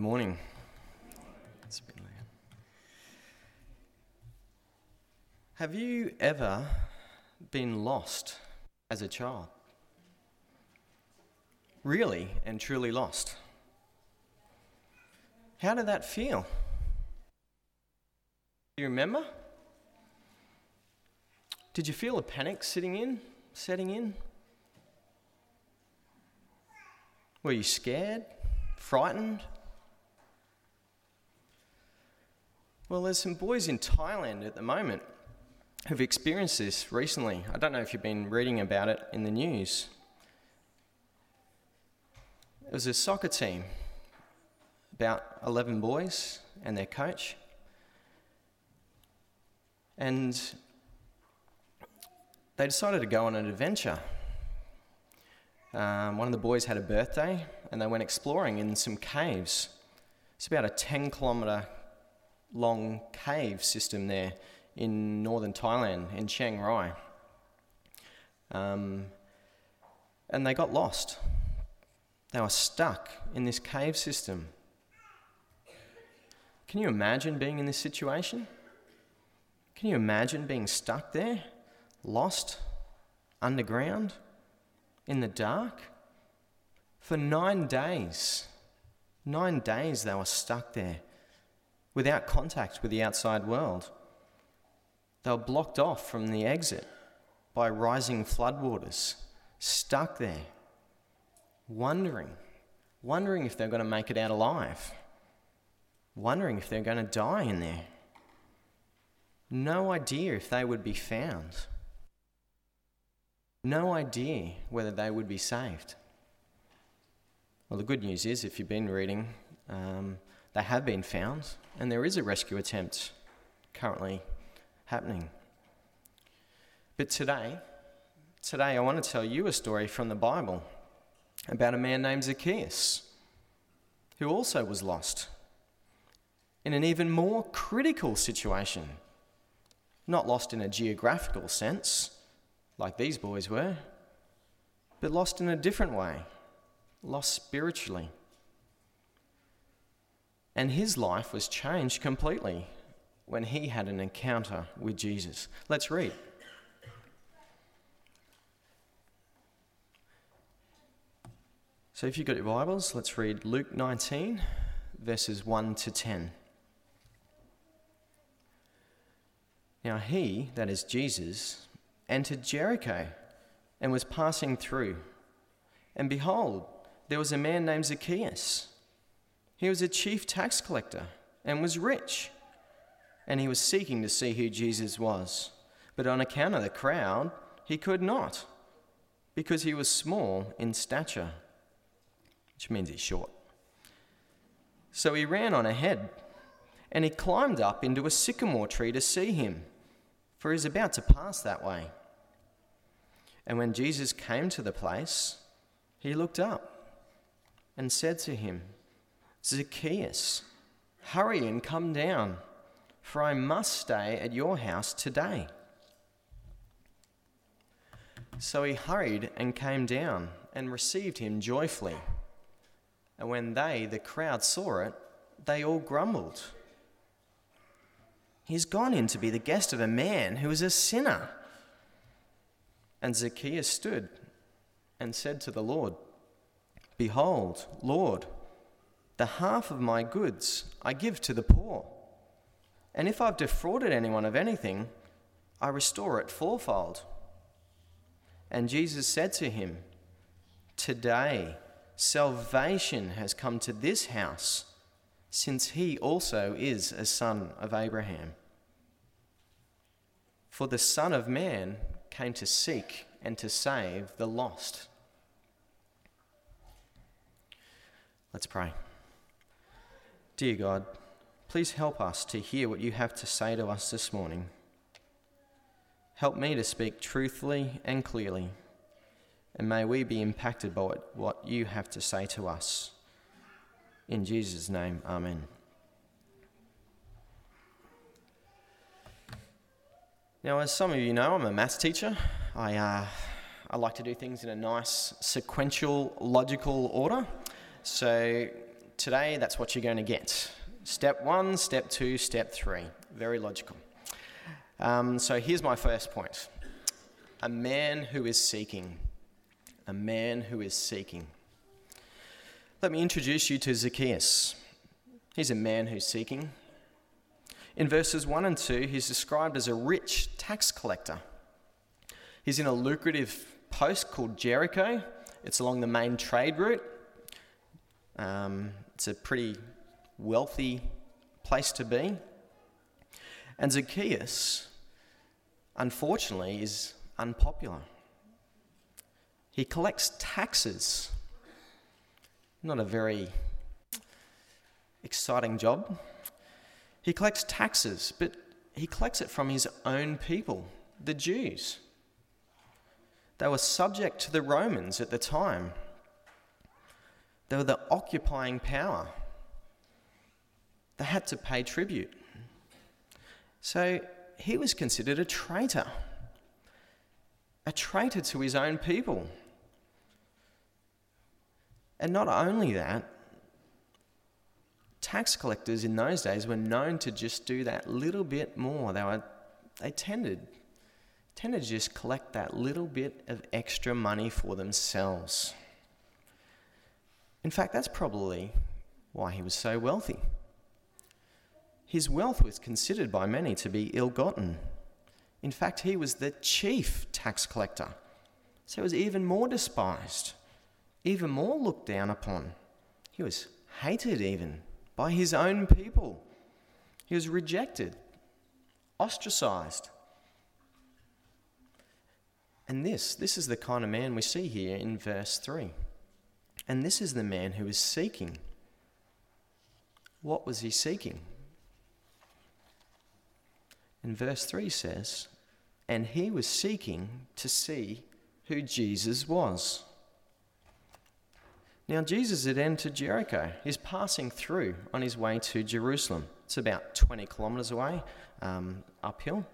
Good morning. Have you ever been lost as a child? Really and truly lost? How did that feel? Do you remember? Did you feel a panic sitting in, setting in? Were you scared? Frightened? Well, there's some boys in Thailand at the moment who've experienced this recently. I don't know if you've been reading about it in the news. It was a soccer team, about 11 boys and their coach. And they decided to go on an adventure um, one of the boys had a birthday and they went exploring in some caves. It's about a 10 kilometre long cave system there in northern Thailand, in Chiang Rai. Um, and they got lost. They were stuck in this cave system. Can you imagine being in this situation? Can you imagine being stuck there, lost, underground? in the dark for nine days. Nine days they were stuck there without contact with the outside world. They were blocked off from the exit by rising floodwaters, stuck there, wondering, wondering if they're going to make it out alive, wondering if they're going to die in there. No idea if they would be found no idea whether they would be saved. Well, the good news is, if you've been reading, um, they have been found, and there is a rescue attempt currently happening. But today, today I want to tell you a story from the Bible about a man named Zacchaeus, who also was lost in an even more critical situation. Not lost in a geographical sense, like these boys were, but lost in a different way, lost spiritually. And his life was changed completely when he had an encounter with Jesus. Let's read. So, if you've got your Bibles, let's read Luke 19, verses 1 to 10. Now, he, that is Jesus, entered Jericho and was passing through. And behold, there was a man named Zacchaeus. He was a chief tax collector and was rich. And he was seeking to see who Jesus was. But on account of the crowd, he could not, because he was small in stature, which means he's short. So he ran on ahead, and he climbed up into a sycamore tree to see him, for he was about to pass that way. And when Jesus came to the place, he looked up and said to him, Zacchaeus, hurry and come down, for I must stay at your house today. So he hurried and came down and received him joyfully. And when they, the crowd, saw it, they all grumbled. He's gone in to be the guest of a man who is a sinner. And Zacchaeus stood and said to the Lord, Behold, Lord, the half of my goods I give to the poor. And if I've defrauded anyone of anything, I restore it fourfold. And Jesus said to him, Today salvation has come to this house, since he also is a son of Abraham. For the Son of Man came to seek and to save the lost. Let's pray. Dear God, please help us to hear what you have to say to us this morning. Help me to speak truthfully and clearly, and may we be impacted by what you have to say to us. In Jesus' name, Amen. Now, as some of you know, I'm a maths teacher. I, uh, I like to do things in a nice sequential, logical order. So today that's what you're going to get. Step one, step two, step three. Very logical. Um, so here's my first point a man who is seeking. A man who is seeking. Let me introduce you to Zacchaeus. He's a man who's seeking. In verses 1 and 2, he's described as a rich tax collector. He's in a lucrative post called Jericho, it's along the main trade route. Um, it's a pretty wealthy place to be. And Zacchaeus, unfortunately, is unpopular. He collects taxes. Not a very exciting job. He collects taxes, but he collects it from his own people, the Jews. They were subject to the Romans at the time. They were the occupying power. They had to pay tribute. So he was considered a traitor, a traitor to his own people. And not only that, tax collectors in those days were known to just do that little bit more. They, were, they tended, tended to just collect that little bit of extra money for themselves. In fact, that's probably why he was so wealthy. His wealth was considered by many to be ill gotten. In fact, he was the chief tax collector, so he was even more despised, even more looked down upon. He was hated even by his own people. He was rejected, ostracized. And this, this is the kind of man we see here in verse 3. And this is the man who is seeking. What was he seeking? And verse 3 says, And he was seeking to see who Jesus was. Now, Jesus had entered Jericho. He's passing through on his way to Jerusalem. It's about 20 kilometres away, um, uphill.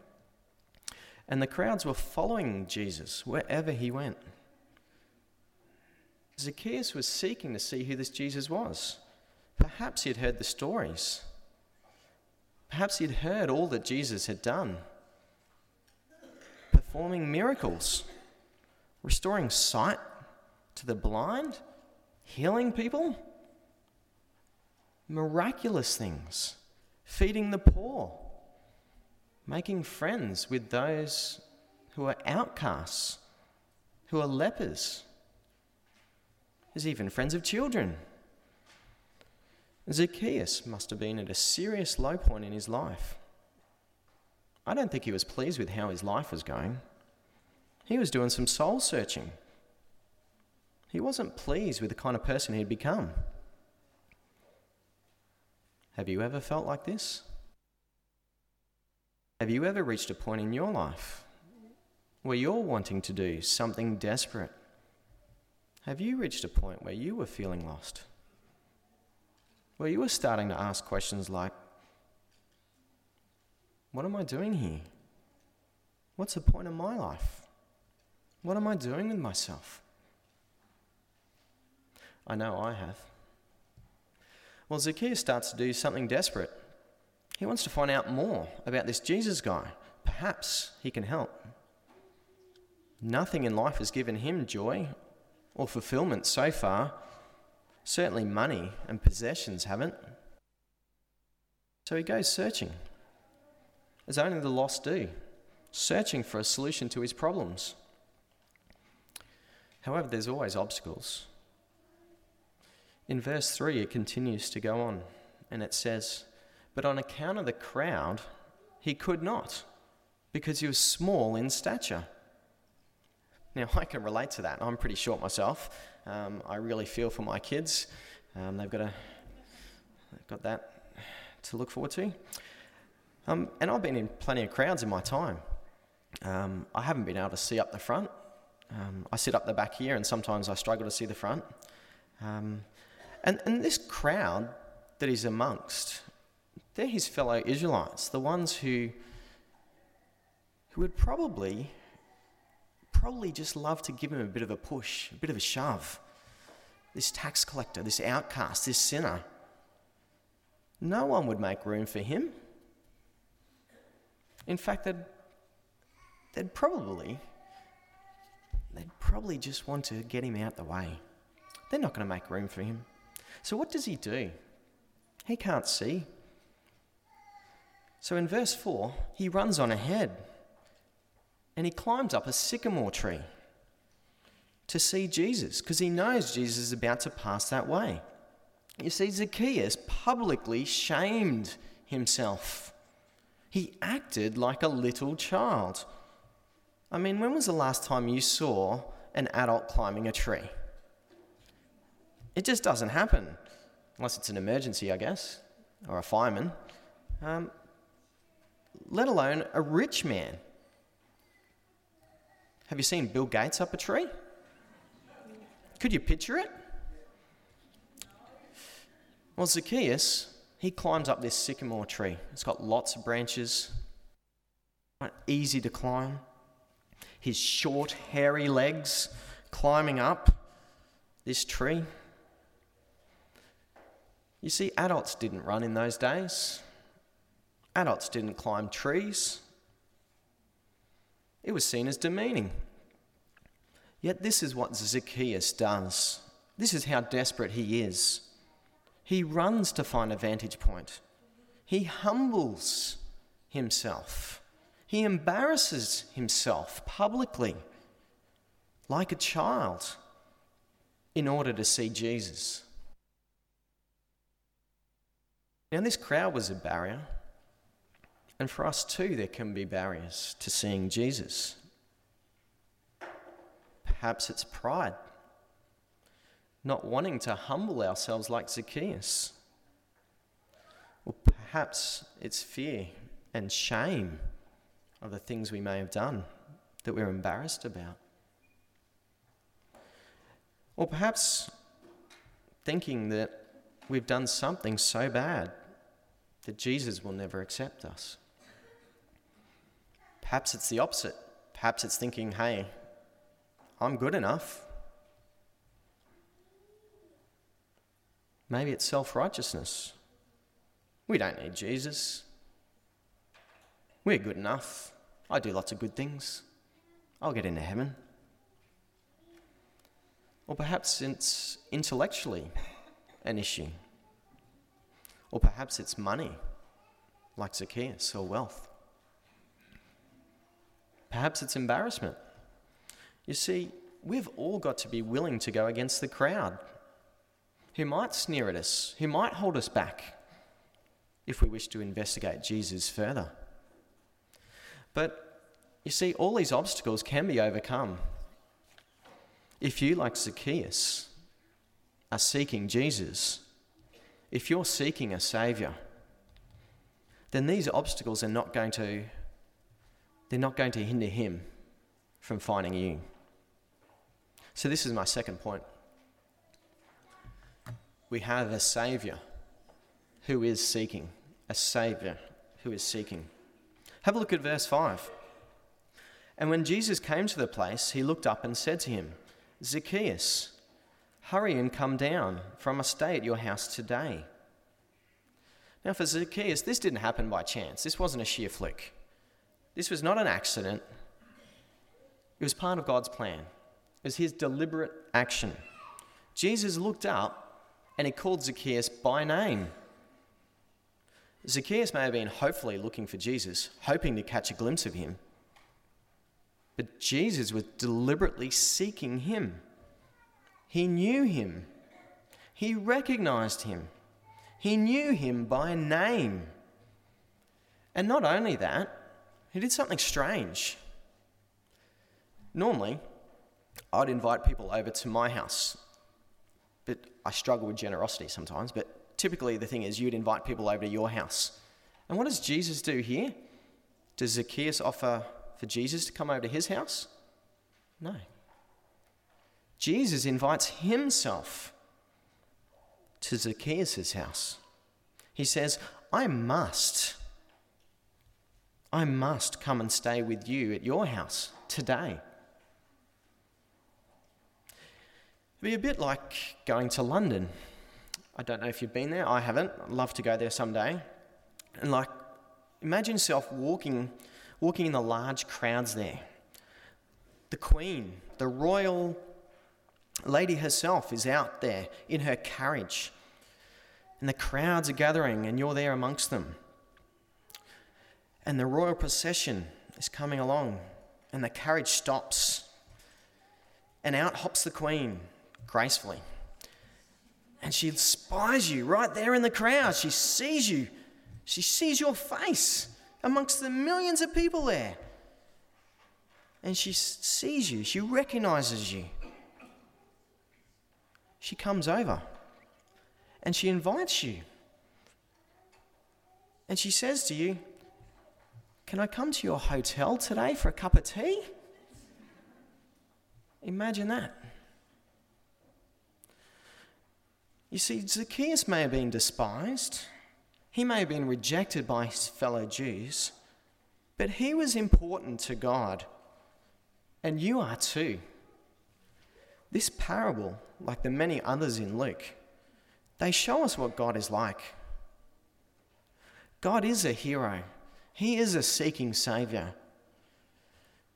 And the crowds were following Jesus wherever he went. Zacchaeus was seeking to see who this Jesus was. Perhaps he had heard the stories. Perhaps he had heard all that Jesus had done, performing miracles, restoring sight to the blind, healing people, miraculous things, feeding the poor, making friends with those who are outcasts, who are lepers. There's even friends of children. Zacchaeus must have been at a serious low point in his life. I don't think he was pleased with how his life was going. He was doing some soul searching. He wasn't pleased with the kind of person he'd become. Have you ever felt like this? Have you ever reached a point in your life where you're wanting to do something desperate? Have you reached a point where you were feeling lost? Where you were starting to ask questions like, What am I doing here? What's the point of my life? What am I doing with myself? I know I have. Well, Zacchaeus starts to do something desperate. He wants to find out more about this Jesus guy. Perhaps he can help. Nothing in life has given him joy or fulfillment so far. Certainly, money and possessions haven't. So he goes searching, as only the lost do, searching for a solution to his problems. However, there's always obstacles. In verse 3, it continues to go on, and it says, But on account of the crowd, he could not, because he was small in stature. Now, I can relate to that. I'm pretty short myself. Um, I really feel for my kids. Um, they've got, a, they've got that to look forward to. Um, and I've been in plenty of crowds in my time. Um, I haven't been able to see up the front. Um, I sit up the back here, and sometimes I struggle to see the front. Um, and, and this crowd that he's amongst, they're his fellow Israelites, the ones who, who would probably, probably just love to give him a bit of a push, a bit of a shove. This tax collector, this outcast, this sinner, no one would make room for him. In fact, they'd, they'd probably they'd probably just want to get him out the way. They're not going to make room for him. So what does he do? He can't see. So in verse 4, he runs on ahead and he climbs up a sycamore tree to see Jesus because he knows Jesus is about to pass that way. You see, Zacchaeus publicly shamed himself. He acted like a little child. I mean, when was the last time you saw an adult climbing a tree? It just doesn't happen, unless it's an emergency, I guess, or a fireman, um, let alone a rich man. Have you seen Bill Gates up a tree? Could you picture it? Well, Zacchaeus, he climbs up this sycamore tree. It's got lots of branches, easy to climb. His short, hairy legs climbing up this tree. You see, adults didn't run in those days. Adults didn't climb trees. It was seen as demeaning. Yet, this is what Zacchaeus does. This is how desperate he is. He runs to find a vantage point. He humbles himself. He embarrasses himself publicly like a child in order to see Jesus. Now, this crowd was a barrier, and for us too, there can be barriers to seeing Jesus. Perhaps it's pride not wanting to humble ourselves like Zacchaeus. Or perhaps it's fear and shame of the things we may have done that we're embarrassed about. Or perhaps thinking that we've done something so bad that Jesus will never accept us. Perhaps it's the opposite. Perhaps it's thinking, hey, I'm good enough. Maybe it's self righteousness. We don't need Jesus. We're good enough. I do lots of good things. I'll get into heaven. Or perhaps it's intellectually an issue. Or perhaps it's money, like Zacchaeus, or wealth. Perhaps it's embarrassment. You see, we've all got to be willing to go against the crowd who might sneer at us, who might hold us back if we wish to investigate Jesus further. But you see, all these obstacles can be overcome. If you, like Zacchaeus, are seeking Jesus, if you're seeking a Saviour, then these obstacles are not going to they're not going to hinder him from finding you. So this is my second point we have a Saviour who is seeking. A Saviour who is seeking. Have a look at verse 5. And when Jesus came to the place, he looked up and said to him, Zacchaeus, hurry and come down, for I must stay at your house today. Now, for Zacchaeus, this didn't happen by chance. This wasn't a sheer flick. This was not an accident. It was part of God's plan, it was his deliberate action. Jesus looked up and he called Zacchaeus by name. Zacchaeus may have been hopefully looking for Jesus, hoping to catch a glimpse of him. But Jesus was deliberately seeking him. He knew him, he recognized him, he knew him by name. And not only that, he did something strange. Normally, I'd invite people over to my house but I struggle with generosity sometimes. But typically, the thing is, you'd invite people over to your house. And what does Jesus do here? Does Zacchaeus offer for Jesus to come over to his house? No. Jesus invites himself to Zacchaeus' house. He says, I must, I must come and stay with you at your house today. It'd be a bit like going to London I don't know if you've been there, I haven't. I'd love to go there someday. And like, imagine yourself walking, walking in the large crowds there. The Queen, the royal lady herself, is out there in her carriage. And the crowds are gathering, and you're there amongst them. And the royal procession is coming along, and the carriage stops. And out hops the Queen gracefully. And she spies you right there in the crowd. She sees you. She sees your face amongst the millions of people there. And she sees you. She recognizes you. She comes over and she invites you. And she says to you, Can I come to your hotel today for a cup of tea? Imagine that. You see, Zacchaeus may have been despised, he may have been rejected by his fellow Jews, but he was important to God, and you are too. This parable, like the many others in Luke, they show us what God is like. God is a hero, He is a seeking Saviour.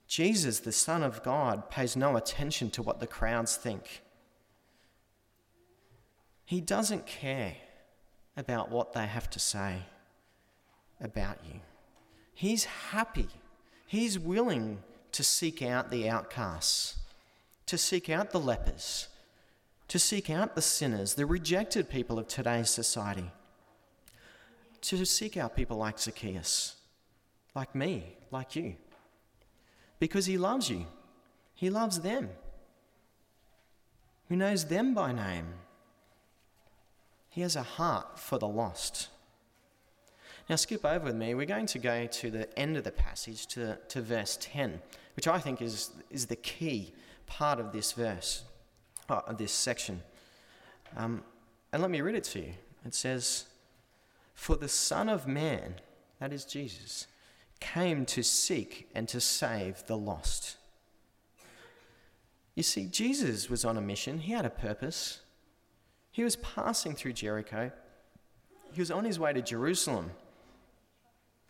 Jesus, the Son of God, pays no attention to what the crowds think. He doesn't care about what they have to say about you. He's happy. He's willing to seek out the outcasts, to seek out the lepers, to seek out the sinners, the rejected people of today's society, to seek out people like Zacchaeus, like me, like you, because he loves you. He loves them. Who knows them by name? He has a heart for the lost. Now, skip over with me. We're going to go to the end of the passage, to, to verse 10, which I think is, is the key part of this verse, uh, of this section. Um, and let me read it to you. It says, For the Son of Man, that is Jesus, came to seek and to save the lost. You see, Jesus was on a mission, he had a purpose. He was passing through Jericho. He was on his way to Jerusalem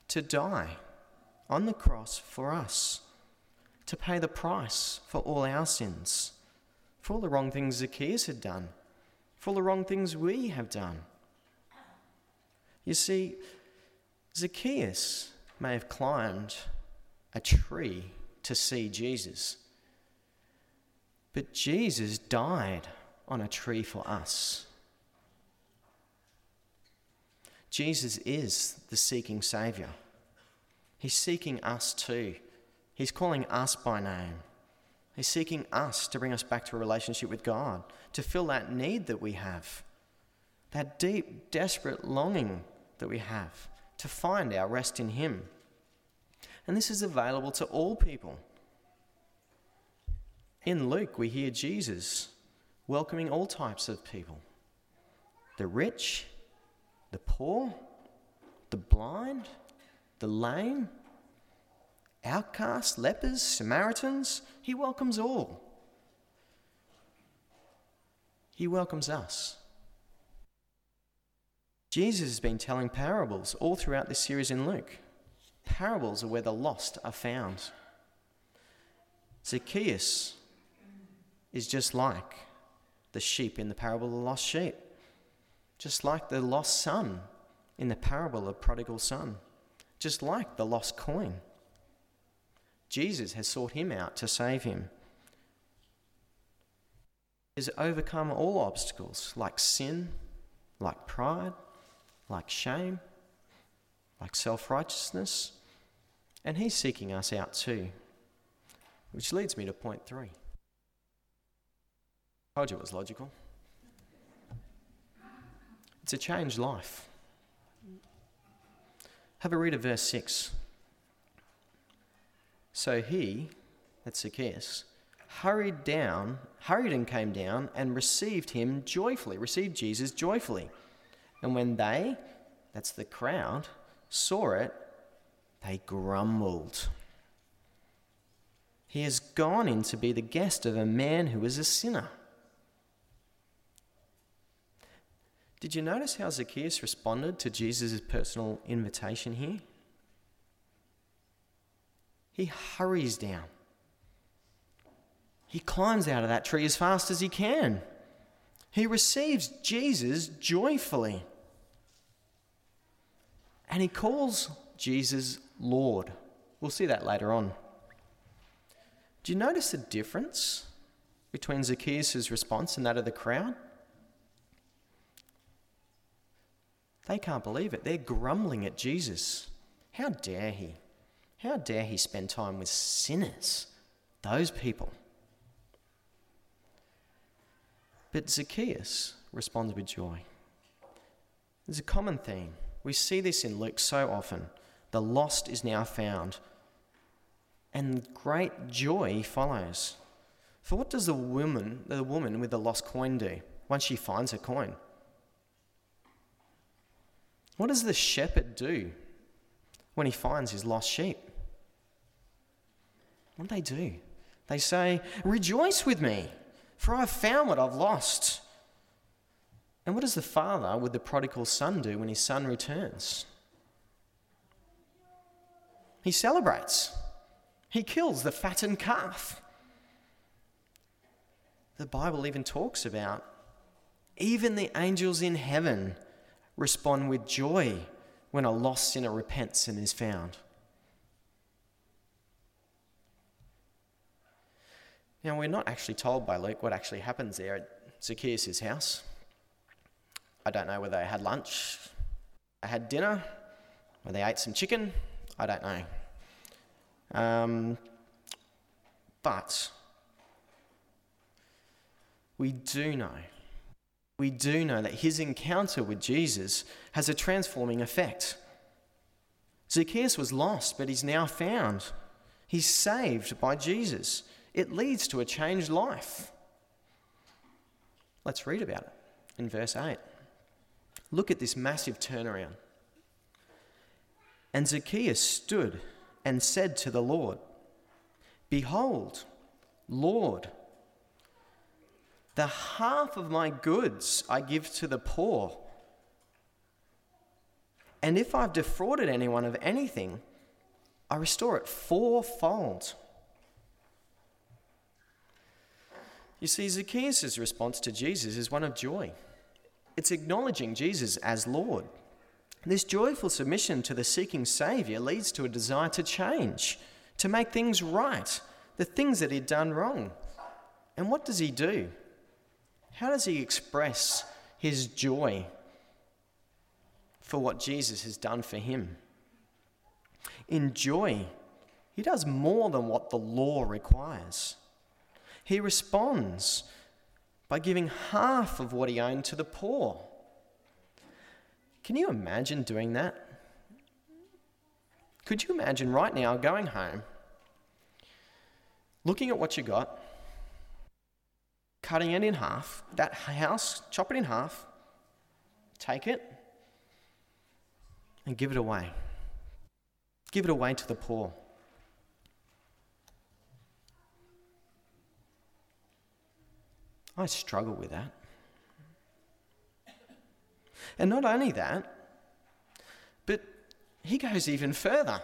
to die on the cross for us, to pay the price for all our sins, for all the wrong things Zacchaeus had done, for all the wrong things we have done. You see, Zacchaeus may have climbed a tree to see Jesus, but Jesus died on a tree for us. Jesus is the seeking Saviour. He's seeking us too. He's calling us by name. He's seeking us to bring us back to a relationship with God, to fill that need that we have, that deep, desperate longing that we have to find our rest in Him. And this is available to all people. In Luke, we hear Jesus welcoming all types of people the rich, the poor, the blind, the lame, outcasts, lepers, Samaritans. He welcomes all. He welcomes us. Jesus has been telling parables all throughout this series in Luke. Parables are where the lost are found. Zacchaeus is just like the sheep in the parable of the lost sheep, just like the lost son in the parable of prodigal son, just like the lost coin. Jesus has sought him out to save him. He has overcome all obstacles like sin, like pride, like shame, like self righteousness, and he's seeking us out too. Which leads me to point three. Told you it was logical. It's a changed life. Have a read of verse 6. So he, that's Zacchaeus, hurried down, hurried and came down and received him joyfully, received Jesus joyfully. And when they, that's the crowd, saw it, they grumbled. He has gone in to be the guest of a man who is a sinner. Did you notice how Zacchaeus responded to Jesus' personal invitation here? He hurries down. He climbs out of that tree as fast as he can. He receives Jesus joyfully. And he calls Jesus Lord. We'll see that later on. Do you notice the difference between Zacchaeus' response and that of the crowd? They can't believe it. They're grumbling at Jesus. How dare he? How dare he spend time with sinners? Those people. But Zacchaeus responds with joy. There's a common theme. We see this in Luke so often. The lost is now found, and great joy follows. For what does the woman, the woman with the lost coin do once she finds her coin? What does the shepherd do when he finds his lost sheep? What do they do? They say, Rejoice with me, for I have found what I've lost. And what does the father with the prodigal son do when his son returns? He celebrates. He kills the fattened calf. The Bible even talks about even the angels in heaven respond with joy when a lost sinner repents and is found. Now, we're not actually told by Luke what actually happens there at Zacchaeus' house. I don't know whether they had lunch, they had dinner, or they ate some chicken. I don't know. Um, but we do know, we do know that his encounter with Jesus has a transforming effect. Zacchaeus was lost, but he's now found. He's saved by Jesus. It leads to a changed life. Let's read about it in verse 8. Look at this massive turnaround. And Zacchaeus stood and said to the Lord, Behold, Lord, the half of my goods I give to the poor. And if I've defrauded anyone of anything, I restore it fourfold. You see, Zacchaeus' response to Jesus is one of joy. It's acknowledging Jesus as Lord. This joyful submission to the seeking Saviour leads to a desire to change, to make things right, the things that he'd done wrong. And what does he do? How does he express his joy for what Jesus has done for him? In joy, he does more than what the law requires. He responds by giving half of what he owned to the poor. Can you imagine doing that? Could you imagine right now going home, looking at what you got, cutting it in half, that house, chop it in half, take it, and give it away? Give it away to the poor. I struggle with that. And not only that, but he goes even further.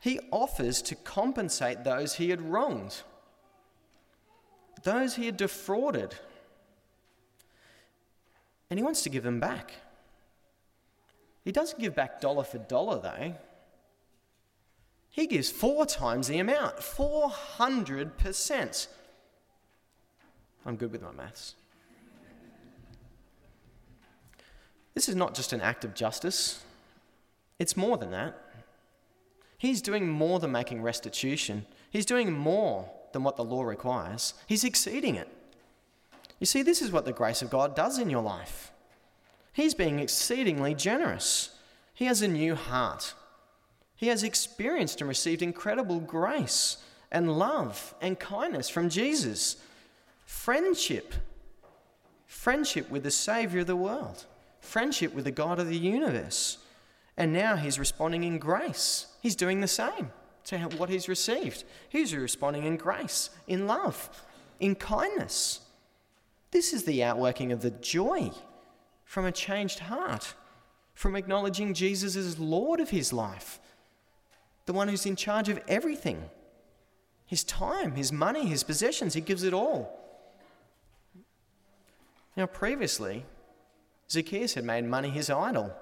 He offers to compensate those he had wronged, those he had defrauded. And he wants to give them back. He doesn't give back dollar for dollar, though. He gives four times the amount 400%. I'm good with my maths. This is not just an act of justice, it's more than that. He's doing more than making restitution, he's doing more than what the law requires, he's exceeding it. You see, this is what the grace of God does in your life. He's being exceedingly generous. He has a new heart. He has experienced and received incredible grace and love and kindness from Jesus friendship. Friendship with the Saviour of the world, friendship with the God of the universe. And now he's responding in grace. He's doing the same to what he's received. He's responding in grace, in love, in kindness. This is the outworking of the joy from a changed heart, from acknowledging Jesus as Lord of his life, the one who's in charge of everything his time, his money, his possessions. He gives it all. Now, previously, Zacchaeus had made money his idol.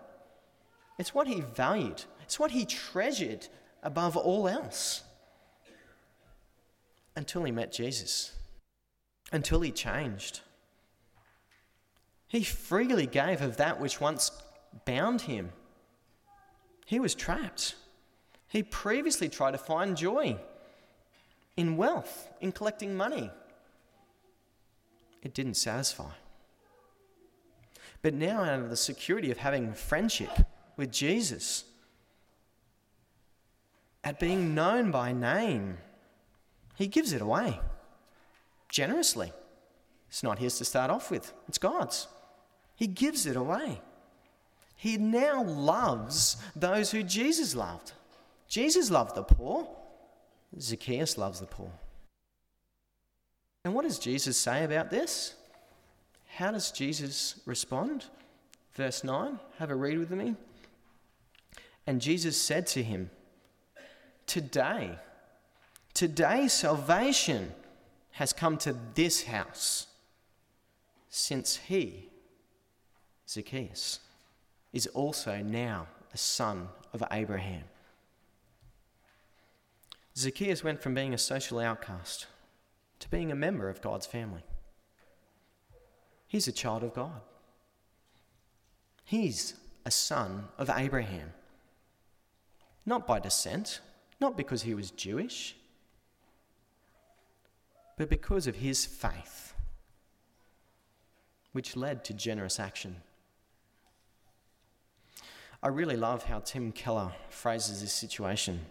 It's what he valued, it's what he treasured above all else. Until he met Jesus, until he changed. He freely gave of that which once bound him. He was trapped. He previously tried to find joy in wealth, in collecting money. It didn't satisfy. But now, out of the security of having friendship with Jesus, at being known by name, he gives it away generously. It's not his to start off with, it's God's. He gives it away. He now loves those who Jesus loved. Jesus loved the poor, Zacchaeus loves the poor. And what does Jesus say about this? How does Jesus respond? Verse 9, have a read with me. And Jesus said to him, Today, today salvation has come to this house, since he, Zacchaeus, is also now a son of Abraham. Zacchaeus went from being a social outcast to being a member of God's family. He's a child of God. He's a son of Abraham. Not by descent, not because he was Jewish, but because of his faith, which led to generous action. I really love how Tim Keller phrases this situation.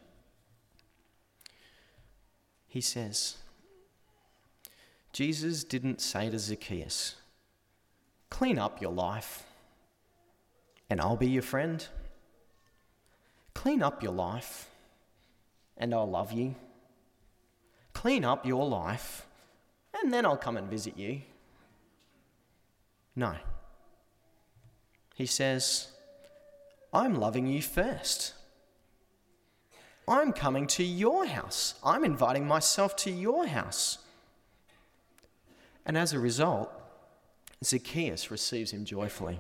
He says, Jesus didn't say to Zacchaeus, Clean up your life, and I'll be your friend. Clean up your life, and I'll love you. Clean up your life, and then I'll come and visit you. No. He says, I'm loving you first. I'm coming to your house. I'm inviting myself to your house. And as a result, Zacchaeus receives him joyfully.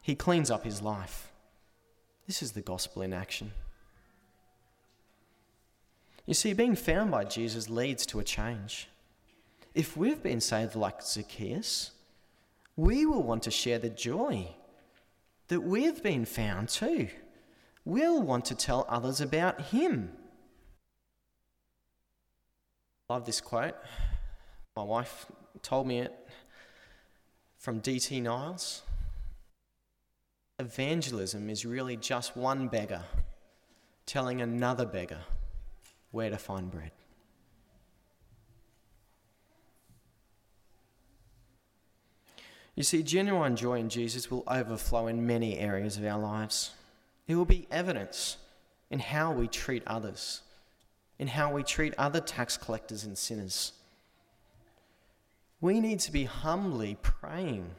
He cleans up his life. This is the gospel in action. You see, being found by Jesus leads to a change. If we've been saved like Zacchaeus, we will want to share the joy that we've been found too. We'll want to tell others about him. Love this quote. My wife told me it from D.T. Niles. Evangelism is really just one beggar telling another beggar where to find bread. You see, genuine joy in Jesus will overflow in many areas of our lives. It will be evidence in how we treat others, in how we treat other tax collectors and sinners we need to be humbly praying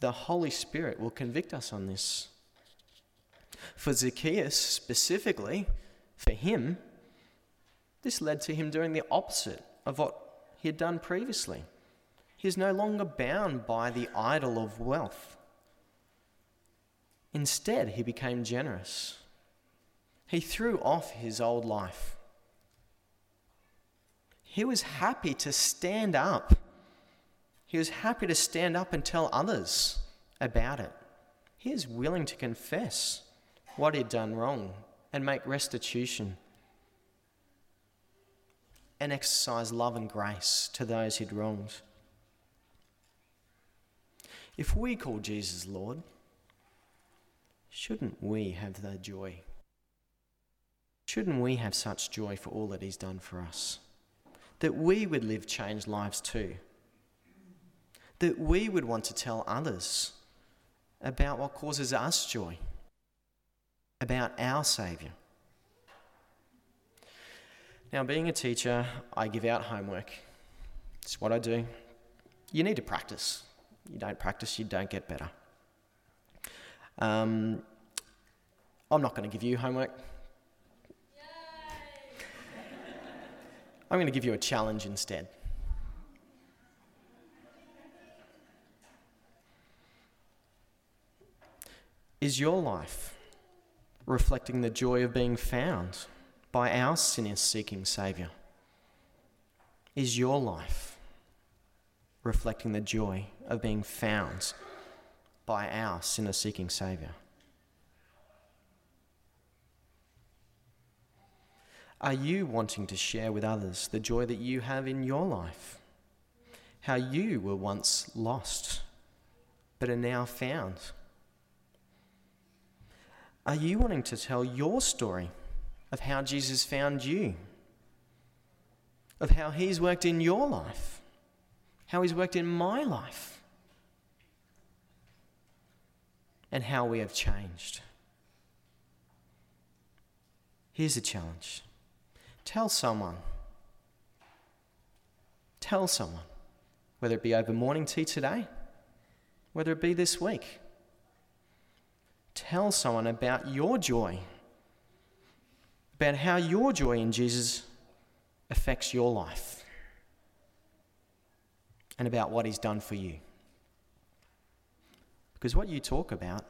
the Holy Spirit will convict us on this. For Zacchaeus specifically, for him, this led to him doing the opposite of what he had done previously. He is no longer bound by the idol of wealth. Instead, he became generous. He threw off his old life. He was happy to stand up he was happy to stand up and tell others about it. He is willing to confess what he'd done wrong and make restitution and exercise love and grace to those he'd wronged. If we call Jesus Lord, shouldn't we have the joy? Shouldn't we have such joy for all that he's done for us? That we would live changed lives too that we would want to tell others about what causes us joy, about our Saviour. Now, being a teacher, I give out homework. It's what I do. you need to practice. You don't practice, you don't get better. Um, I'm not going to give you homework. I'm going to give you a challenge instead. Is your life reflecting the joy of being found by our sinner seeking Saviour? Is your life reflecting the joy of being found by our sinner seeking Saviour? Are you wanting to share with others the joy that you have in your life? How you were once lost, but are now found? Are you wanting to tell your story of how Jesus found you? Of how he's worked in your life? How he's worked in my life? And how we have changed? Here's a challenge tell someone. Tell someone, whether it be over morning tea today, whether it be this week tell someone about your joy, about how your joy in Jesus affects your life, and about what He's done for you. Because what you talk about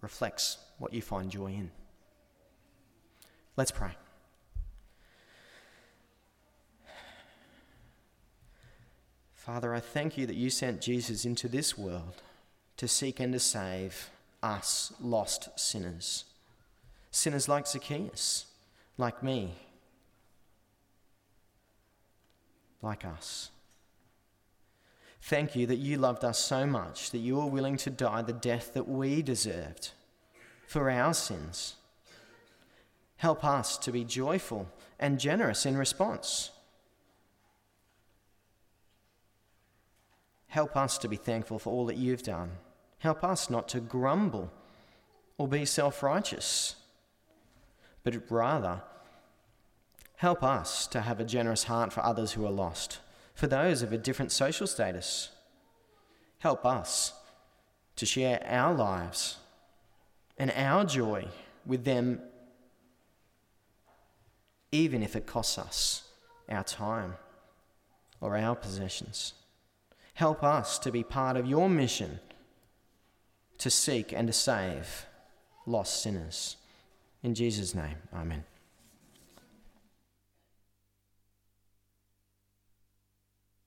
reflects what you find joy in. Let's pray. Father, I thank you that you sent Jesus into this world to seek and to save us lost sinners. Sinners like Zacchaeus, like me, like us. Thank you that you loved us so much that you were willing to die the death that we deserved for our sins. Help us to be joyful and generous in response. Help us to be thankful for all that you've done Help us not to grumble or be self righteous, but rather help us to have a generous heart for others who are lost, for those of a different social status. Help us to share our lives and our joy with them, even if it costs us our time or our possessions. Help us to be part of your mission to seek and to save lost sinners. In Jesus' name, amen.